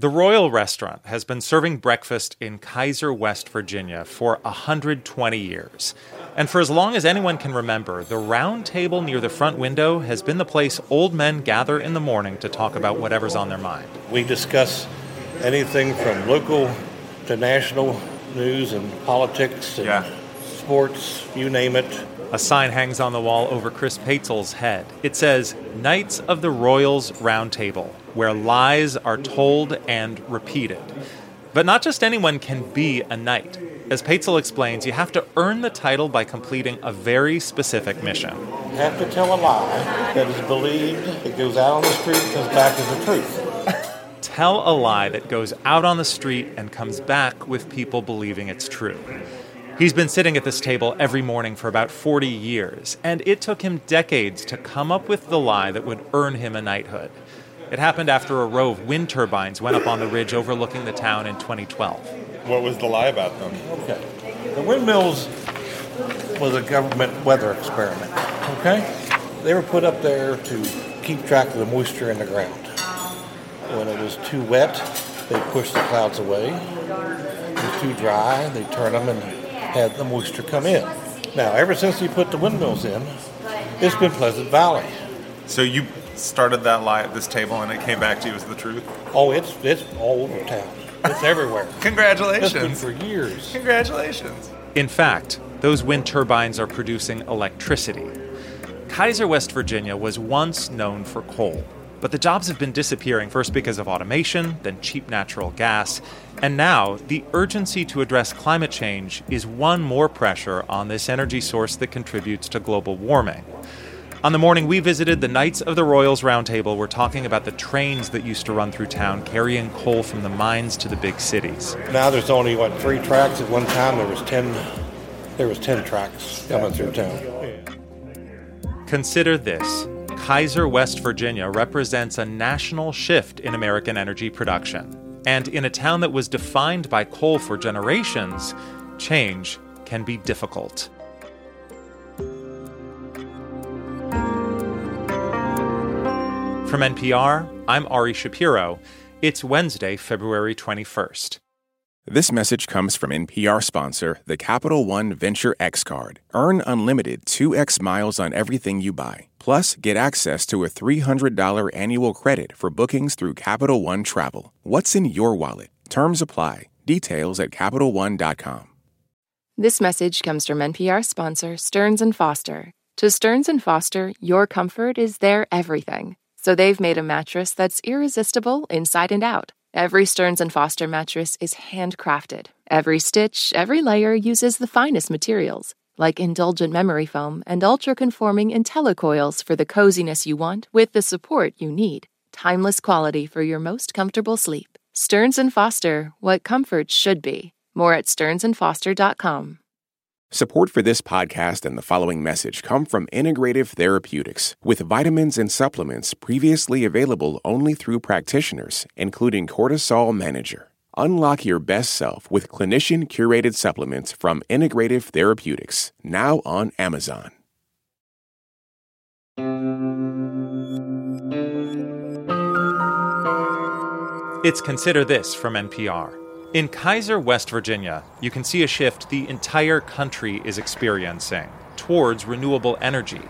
The Royal Restaurant has been serving breakfast in Keyser, West Virginia for 120 years. And for as long as anyone can remember, the round table near the front window has been the place old men gather in the morning to talk about whatever's on their mind. We discuss anything from local to national news and politics and Yeah. sports, you name it. A sign hangs on the wall over Chris Paetzel's head. It says, Knights of the Royals Round Table, where lies are told and repeated. But not just anyone can be a knight. As Paetzel explains, you have to earn the title by completing a very specific mission. You have to tell a lie that is believed, it goes out on the street and comes back as the truth. Tell a lie that goes out on the street and comes back with people believing it's true. He's been sitting at this table every morning for about 40 years, and it took him decades to come up with the lie that would earn him a knighthood. It happened after a row of wind turbines went up on the ridge overlooking the town in 2012. What was the lie about them? Okay. The windmills was a government weather experiment. Okay? They were put up there to keep track of the moisture in the ground. When it was too wet, they pushed the clouds away. It was too dry, they turned them and had the moisture come in. Now, ever since you put the windmills in, it's been Pleasant Valley. So you started that lie at this table and it came back to you as the truth? Oh, it's it's all over town. It's everywhere. Congratulations! It's been Congratulations. for years. Congratulations. In fact, those wind turbines are producing electricity. Keyser, West Virginia was once known for coal, but the jobs have been disappearing first because of automation, then cheap natural gas, and now the urgency to address climate change is one more pressure on this energy source that contributes to global warming. On the morning we visited the Knights of the Royals Roundtable, we're talking about the trains that used to run through town carrying coal from the mines to the big cities. Now there's only what three tracks. At one time there was ten. There was ten tracks coming through town. Consider this Keyser, West Virginia represents a national shift in American energy production. And in a town that was defined by coal for generations, change can be difficult. From NPR, I'm Ari Shapiro. It's Wednesday, February 21st. This message comes from NPR sponsor, the Capital One Venture X Card. Earn unlimited 2x miles on everything you buy. Plus, get access to a $300 annual credit for bookings through Capital One Travel. What's in your wallet? Terms apply. Details at CapitalOne.com. This message comes from NPR sponsor Stearns and Foster. To Stearns and Foster, your comfort is their everything. So they've made a mattress that's irresistible inside and out. Every Stearns and Foster mattress is handcrafted. Every stitch, every layer uses the finest materials, like indulgent memory foam and ultra-conforming IntelliCoils for the coziness you want with the support you need. Timeless quality for your most comfortable sleep. Stearns and Foster, what comfort should be. More at stearnsandfoster.com. Support for this podcast and the following message come from Integrative Therapeutics, with vitamins and supplements previously available only through practitioners, including Cortisol Manager. Unlock your best self with clinician curated supplements from Integrative Therapeutics, now on Amazon. It's Consider This from NPR. In Keyser, West Virginia, you can see a shift the entire country is experiencing towards renewable energy.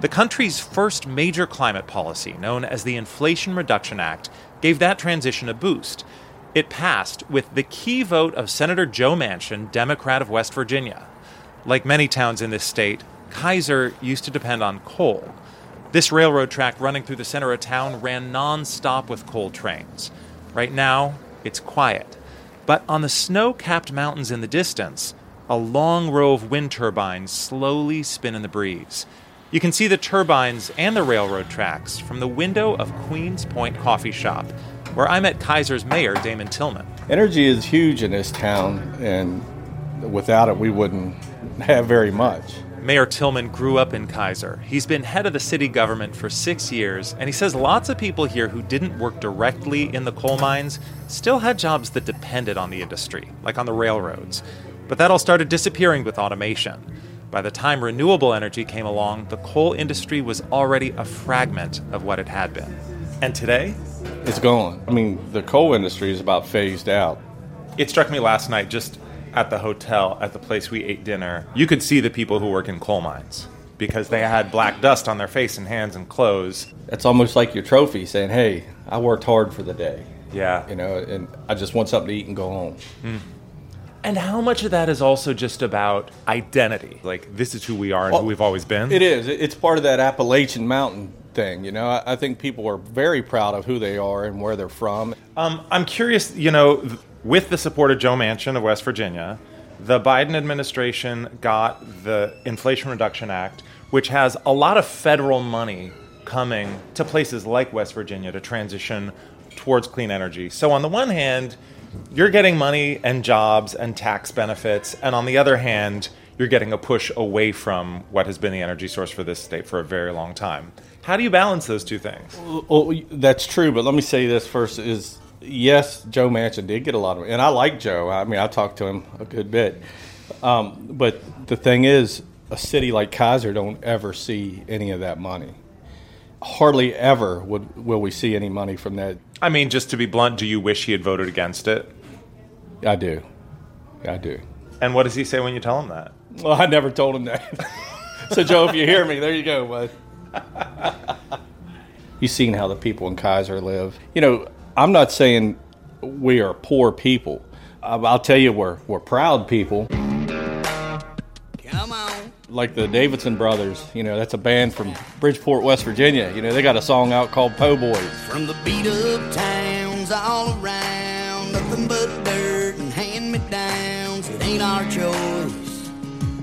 The country's first major climate policy, known as the Inflation Reduction Act, gave that transition a boost. It passed with the key vote of Senator Joe Manchin, Democrat of West Virginia. Like many towns in this state, Keyser used to depend on coal. This railroad track running through the center of town ran non-stop with coal trains. Right now, it's quiet. But on the snow capped mountains in the distance, a long row of wind turbines slowly spin in the breeze. You can see the turbines and the railroad tracks from the window of Queens Point Coffee Shop, where I met Keyser's mayor, Damon Tillman. Energy is huge in this town, and without it, we wouldn't have very much. Mayor Tillman grew up in Keyser. He's been head of the city government for six years, and he says lots of people here who didn't work directly in the coal mines still had jobs that depended on the industry, like on the railroads. But that all started disappearing with automation. By the time renewable energy came along, the coal industry was already a fragment of what it had been. And today, it's gone. I mean, the coal industry is about phased out. It struck me last night just at the hotel, at the place we ate dinner. You could see the people who work in coal mines because they had black dust on their face and hands and clothes. It's almost like your trophy saying, hey, I worked hard for the day. Yeah. You know, and I just want something to eat and go home. And how much of that is also just about identity? Like, this is who we are and who we've always been? It is. It's part of that Appalachian Mountain thing. You know, I, think people are very proud of who they are and where they're from. Um, I'm curious, you know, with the support of Joe Manchin of West Virginia, the Biden administration got the Inflation Reduction Act, which has a lot of federal money coming to places like West Virginia to transition towards clean energy. So, on the one hand, you're getting money and jobs and tax benefits, and on the other hand, you're getting a push away from what has been the energy source for this state for a very long time. How do you balance those two things? Well, that's true, but let me say this first: is yes, Joe Manchin did get a lot of, and I like Joe. I mean, I talked to him a good bit. Um, but the thing is, a city like Keyser don't ever see any of that money. Hardly ever would will we see any money from that. I mean, just to be blunt, do you wish he had voted against it? I do, I do. And what does he say when you tell him that? Well, I never told him that. so, Joe, if you hear me, there you go, bud. You've seen how the people in Keyser live. You know, I'm not saying we are poor people. I'll tell you, we're, we're proud people. Come on. Like the Davisson Brothers, you know, that's a band from Bridgeport, West Virginia. You know, they got a song out called Po' Boys. From the beat up towns all around, nothing but dirt and hand me downs. It ain't our choice.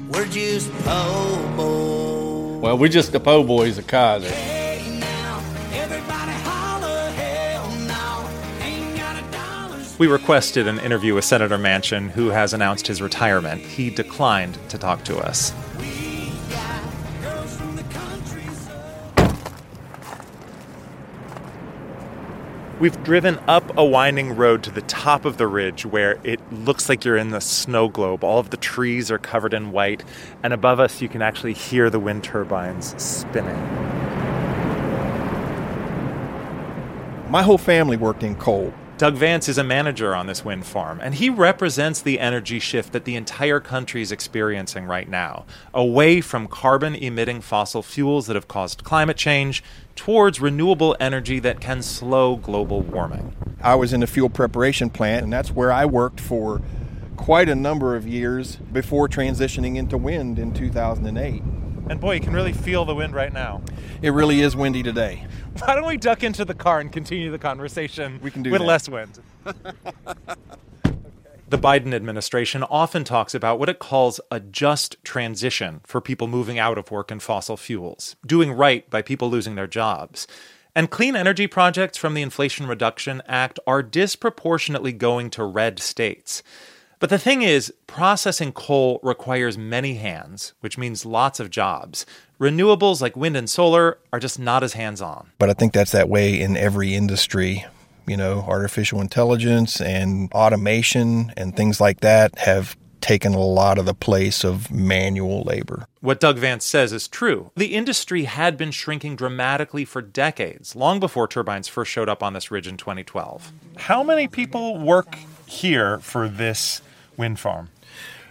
We're just po' boys. Well, we're just the Po' Boys of Keyser. We requested an interview with Senator Manchin, who has announced his retirement. He declined to talk to us. We've driven up a winding road to the top of the ridge where it looks like you're in the snow globe. All of the trees are covered in white, and above us, you can actually hear the wind turbines spinning. My whole family worked in coal. Doug Vance is a manager on this wind farm, and he represents the energy shift that the entire country is experiencing right now away from carbon emitting fossil fuels that have caused climate change towards renewable energy that can slow global warming. I was in the fuel preparation plant, and that's where I worked for quite a number of years before transitioning into wind in 2008. And boy, you can really feel the wind right now. It really is windy today. Why don't we duck into the car and continue the conversation We can do with that. less wind? the Biden administration often talks about what it calls a just transition for people moving out of work in fossil fuels, doing right by people losing their jobs. And clean energy projects from the Inflation Reduction Act are disproportionately going to red states. But the thing is, processing coal requires many hands, which means lots of jobs. Renewables like wind and solar are just not as hands on. But I think that's that way in every industry. You know, artificial intelligence and automation and things like that have taken a lot of the place of manual labor. What Doug Vance says is true. The industry had been shrinking dramatically for decades, long before turbines first showed up on this ridge in 2012. How many people work here for this wind farm?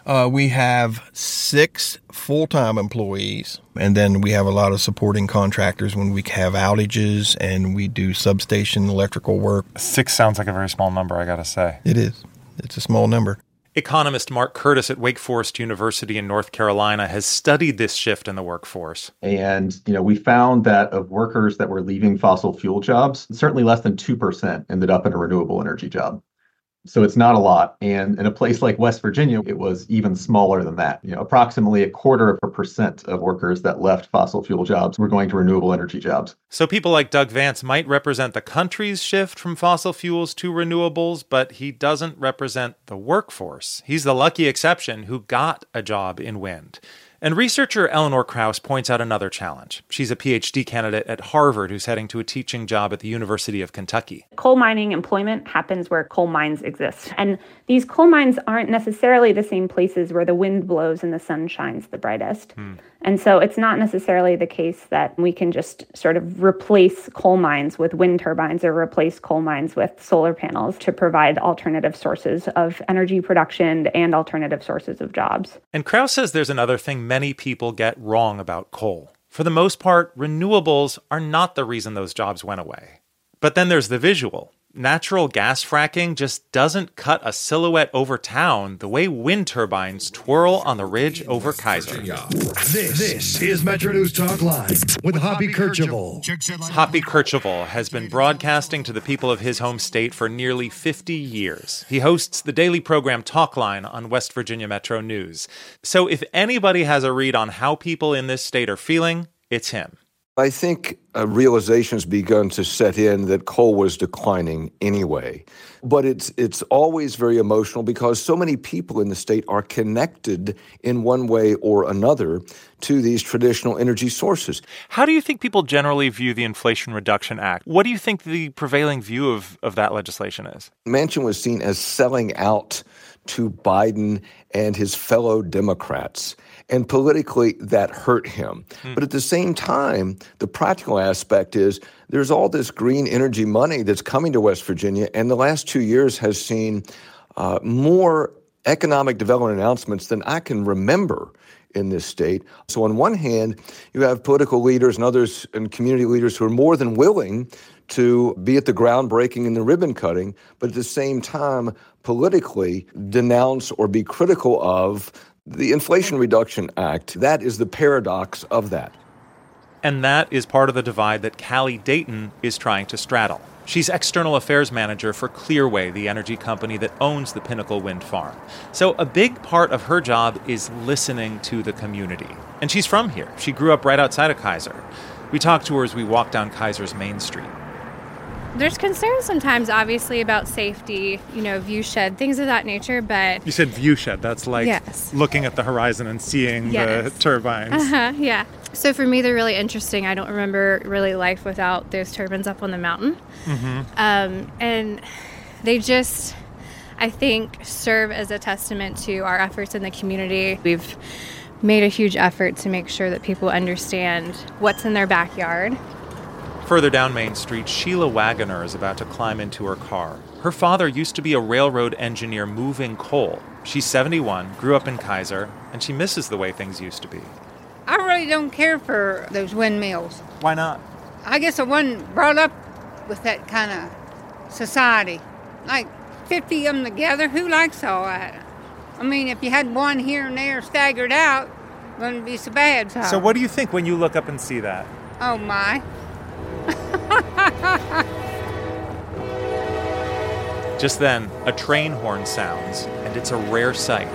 Uh, we have six full time employees, and then we have a lot of supporting contractors when we have outages and we do substation electrical work. Six sounds like a very small number, I gotta say. It is, it's a small number. Economist Mark Curtis at Wake Forest University in North Carolina has studied this shift in the workforce. And you know, we found that of workers that were leaving fossil fuel jobs, certainly less than 2% ended up in a renewable energy job. So it's not a lot. And in a place like West Virginia, it was even smaller than that. You know, approximately a quarter of a percent of workers that left fossil fuel jobs were going to renewable energy jobs. So people like Doug Vance might represent the country's shift from fossil fuels to renewables, but he doesn't represent the workforce. He's the lucky exception who got a job in wind. And researcher Eleanor Krause points out another challenge. She's a PhD candidate at Harvard who's heading to a teaching job at the University of Kentucky. Coal mining employment happens where coal mines exist. And these coal mines aren't necessarily the same places where the wind blows and the sun shines the brightest. Hmm. And so it's not necessarily the case that we can just sort of replace coal mines with wind turbines or replace coal mines with solar panels to provide alternative sources of energy production and alternative sources of jobs. And Krause says there's another thing many people get wrong about coal. For the most part, renewables are not the reason those jobs went away. But then there's the visual natural gas fracking just doesn't cut a silhouette over town the way wind turbines twirl on the ridge over Keyser. This, this is Metro News Talkline with Hoppy Kercheval. Hoppy Kercheval has been broadcasting to the people of his home state for nearly 50 years. He hosts the daily program Talkline on West Virginia Metro News. So if anybody has a read on how people in this state are feeling, it's him. I think a realization's begun to set in that coal was declining anyway. But it's it's always very emotional because so many people in the state are connected in one way or another to these traditional energy sources. How do you think people generally view the Inflation Reduction Act? What do you think the prevailing view of, of that legislation is? Manchin was seen as selling out to Biden and his fellow Democrats. And politically, that hurt him. Hmm. But at the same time, the practical aspect is there's all this green energy money that's coming to West Virginia, and the last two years has seen uh, more economic development announcements than I can remember in this state. So, on one hand, you have political leaders and others and community leaders who are more than willing to be at the groundbreaking and the ribbon cutting, but at the same time, politically denounce or be critical of the Inflation Reduction Act, that is the paradox of that. And that is part of the divide that Callie Dayton is trying to straddle. She's external affairs manager for Clearway, the energy company that owns the Pinnacle Wind Farm. So, a big part of her job is listening to the community. And she's from here. She grew up right outside of Keyser. We talked to her as we walked down Keyser's main street. There's concerns sometimes, obviously, about safety, you know, view shed, things of that nature, but. You said view shed. That's like yes. looking at the horizon and seeing yes. the turbines. Uh huh, yeah. So for me, they're really interesting. I don't remember really life without those turbines up on the mountain. Mm-hmm. Um, and they just, I think, serve as a testament to our efforts in the community. We've made a huge effort to make sure that people understand what's in their backyard Further down Main Street, Sheila Wagoner is about to climb into her car. Her father used to be a railroad engineer moving coal. She's 71, grew up in Keyser, and she misses the way things used to be. I really don't care for those windmills. Why not? I guess I wasn't brought up with that kind of society. Like 50 of them together, who likes all that? I mean, if you had one here and there staggered out, it wouldn't be so bad. So. so, what do you think when you look up and see that? Oh, my. Just then, a train horn sounds, and it's a rare sight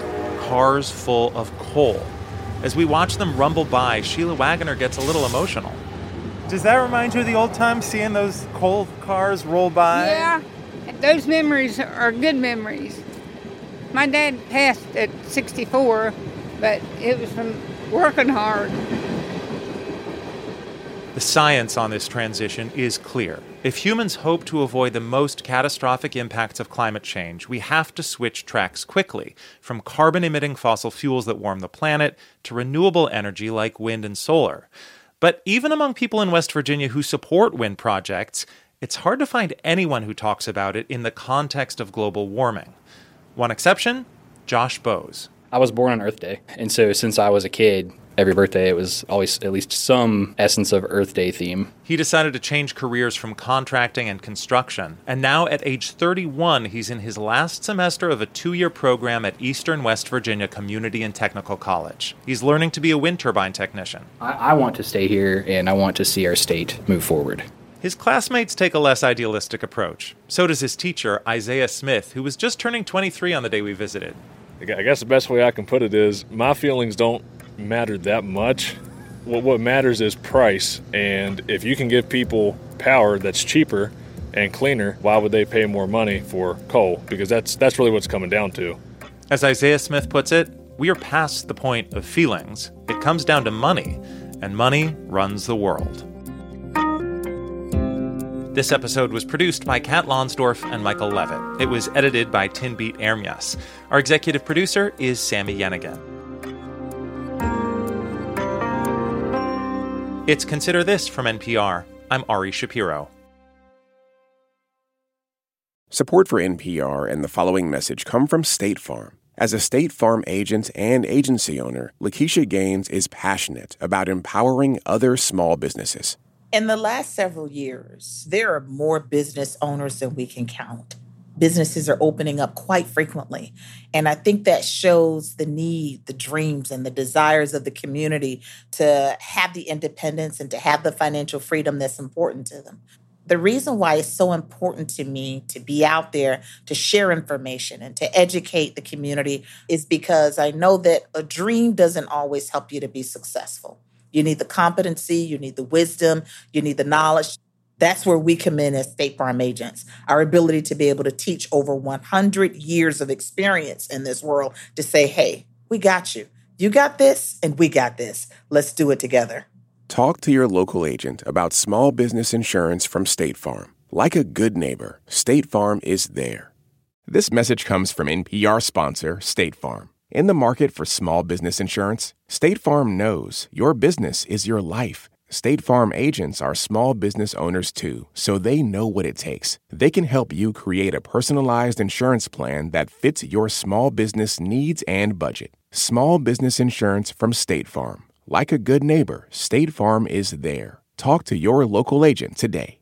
cars full of coal. As we watch them rumble by, Sheila Wagoner gets a little emotional. Does that remind you of the old times seeing those coal cars roll by? Yeah, those memories are good memories. My dad passed at 64, but it was from working hard. The science on this transition is clear. If humans hope to avoid the most catastrophic impacts of climate change, we have to switch tracks quickly from carbon emitting fossil fuels that warm the planet to renewable energy like wind and solar. But even among people in West Virginia who support wind projects, it's hard to find anyone who talks about it in the context of global warming. One exception Josh Bose. I was born on Earth Day, and so since I was a kid, every birthday it was always at least some essence of Earth Day theme. He decided to change careers from contracting and construction, and now at age 31, he's in his last semester of a two year program at Eastern West Virginia Community and Technical College. He's learning to be a wind turbine technician. I, I want to stay here and I want to see our state move forward. His classmates take a less idealistic approach. So does his teacher, Isaiah Smith, who was just turning 23 on the day we visited. I guess the best way I can put it is my feelings don't mattered that much. What, what matters is price. And if you can give people power that's cheaper and cleaner, why would they pay more money for coal? Because that's that's really what's coming down to. As Isaiah Smith puts it, we are past the point of feelings. It comes down to money, and money runs the world. This episode was produced by Kat Lonsdorf and Michael Levitt. It was edited by Tinbete Ermyas. Our executive producer is Sami Yenigun. It's Consider This from NPR. I'm Ari Shapiro. Support for NPR and the following message come from State Farm. As a State Farm agent and agency owner, Lakeisha Gaines is passionate about empowering other small businesses. In the last several years, there are more business owners than we can count. Businesses are opening up quite frequently. And I think that shows the need, the dreams, and the desires of the community to have the independence and to have the financial freedom that's important to them the reason why it's so important to me to be out there to share information and to educate the community is because I know that a dream doesn't always help you to be successful. You need the competency, you need the wisdom, you need the knowledge. That's where we come in as State Farm agents. Our ability to be able to teach over 100 years of experience in this world to say, hey, we got you. You got this, and we got this. Let's do it together. Talk to your local agent about small business insurance from State Farm. Like a good neighbor, State Farm is there. This message comes from NPR sponsor State Farm. In the market for small business insurance, State Farm knows your business is your life. State Farm agents are small business owners too, so they know what it takes. They can help you create a personalized insurance plan that fits your small business needs and budget. Small business insurance from State Farm. Like a good neighbor, State Farm is there. Talk to your local agent today.